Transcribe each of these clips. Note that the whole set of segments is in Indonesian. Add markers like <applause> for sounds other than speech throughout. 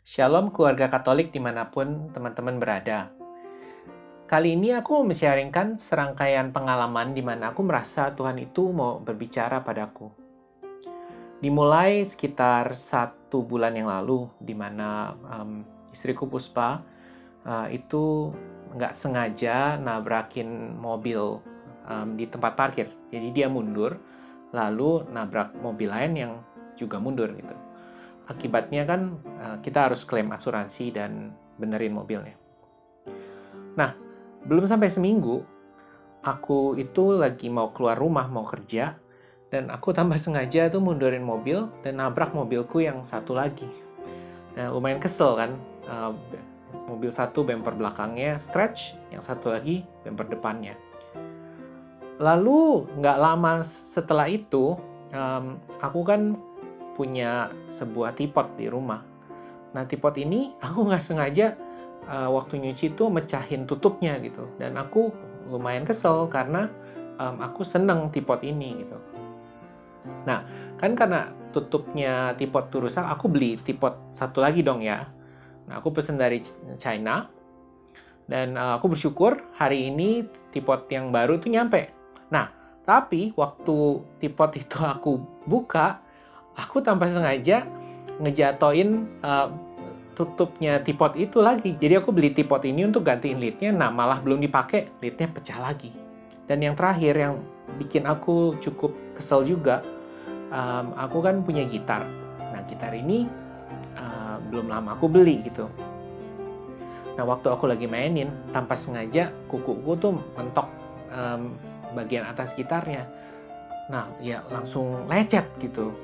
Shalom keluarga Katolik di mana pun teman-teman berada. Kali ini aku mau sharingkan serangkaian pengalaman di mana aku merasa Tuhan itu mau berbicara padaku. Dimulai sekitar satu bulan yang lalu, di mana um, istriku Puspa uh, itu nggak sengaja nabrakin mobil um, di tempat parkir. Jadi dia mundur, lalu nabrak mobil lain yang juga mundur gitu akibatnya kan uh, kita harus klaim asuransi dan benerin mobilnya. Nah, belum sampai seminggu, aku itu lagi mau keluar rumah, mau kerja, dan aku <laughs> tambah sengaja tuh mundurin mobil dan nabrak mobilku yang satu lagi. Nah, lumayan kesel kan, uh, mobil satu bumper belakangnya scratch, yang satu lagi bumper depannya. Lalu nggak lama setelah itu, aku kan punya sebuah tipot di rumah. Nah, tipot ini <laughs> aku nggak sengaja uh, waktu nyuci itu mecahin tutupnya gitu. Dan aku lumayan kesel karena um, aku seneng tipot ini gitu. Nah, kan karena tutupnya tipot itu rusak, aku beli tipot satu lagi dong ya. Nah, aku pesen dari China. Dan uh, aku bersyukur hari ini tipot yang baru itu nyampe. Nah, tapi waktu tipot itu aku buka, aku tanpa sengaja ngejatoin uh, tutupnya tipot itu lagi. Jadi aku beli tipot ini untuk gantiin lidnya, nah malah belum dipakai, lidnya pecah lagi. Dan yang terakhir yang bikin aku cukup kesel juga, um, aku kan punya gitar. Nah gitar ini uh, belum lama aku beli gitu. Nah waktu aku lagi mainin, tanpa sengaja kukuku tuh mentok um, bagian atas gitarnya. Nah ya langsung lecet gitu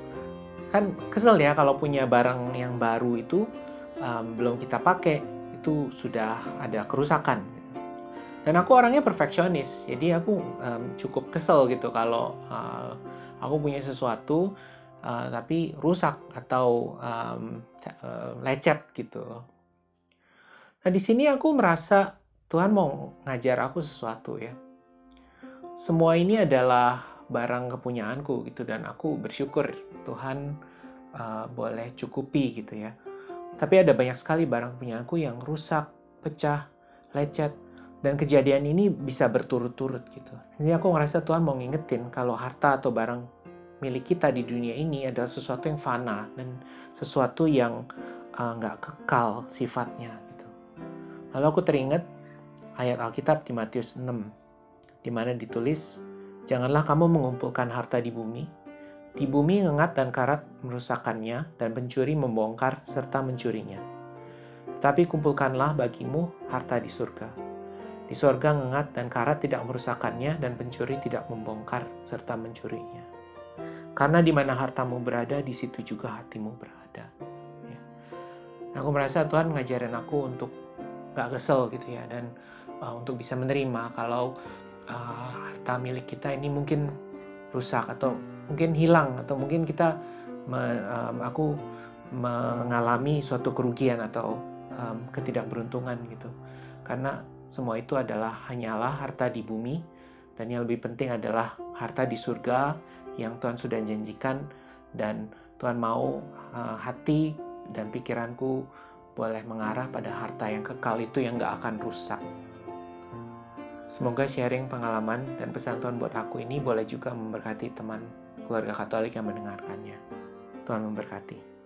kan kesel ya kalau punya barang yang baru itu um, belum kita pakai itu sudah ada kerusakan. Dan aku orangnya perfeksionis jadi aku um, cukup kesel gitu kalau uh, aku punya sesuatu uh, tapi rusak atau um, lecet gitu. Nah di sini aku merasa Tuhan mau ngajar aku sesuatu ya. Semua ini adalah barang kepunyaanku gitu dan aku bersyukur Tuhan uh, boleh cukupi gitu ya. Tapi ada banyak sekali barang kepunyaanku yang rusak, pecah, lecet dan kejadian ini bisa berturut-turut gitu. Jadi aku ngerasa Tuhan mau ngingetin kalau harta atau barang milik kita di dunia ini adalah sesuatu yang fana dan sesuatu yang uh, nggak uh, kekal sifatnya gitu. Lalu aku teringat ayat Alkitab di Matius 6 di mana ditulis Janganlah kamu mengumpulkan harta di bumi. Di bumi ngengat dan karat merusakkannya, dan pencuri membongkar serta mencurinya. Tapi kumpulkanlah bagimu harta di surga. Di surga ngengat dan karat tidak merusakkannya, dan pencuri tidak membongkar serta mencurinya. Karena di mana hartamu berada, di situ juga hatimu berada. Ya. Nah, aku merasa Tuhan ngajarin aku untuk gak kesel gitu ya, dan uh, untuk bisa menerima kalau uh, harta milik kita ini mungkin rusak atau mungkin hilang atau mungkin kita me, um, aku mengalami suatu kerugian atau um, ketidakberuntungan gitu karena semua itu adalah hanyalah harta di bumi dan yang lebih penting adalah harta di surga yang Tuhan sudah janjikan dan Tuhan mau uh, hati dan pikiranku boleh mengarah pada harta yang kekal itu yang gak akan rusak. Semoga sharing pengalaman dan pesan Tuhan buat aku ini boleh juga memberkati teman keluarga Katolik yang mendengarkannya. Tuhan memberkati.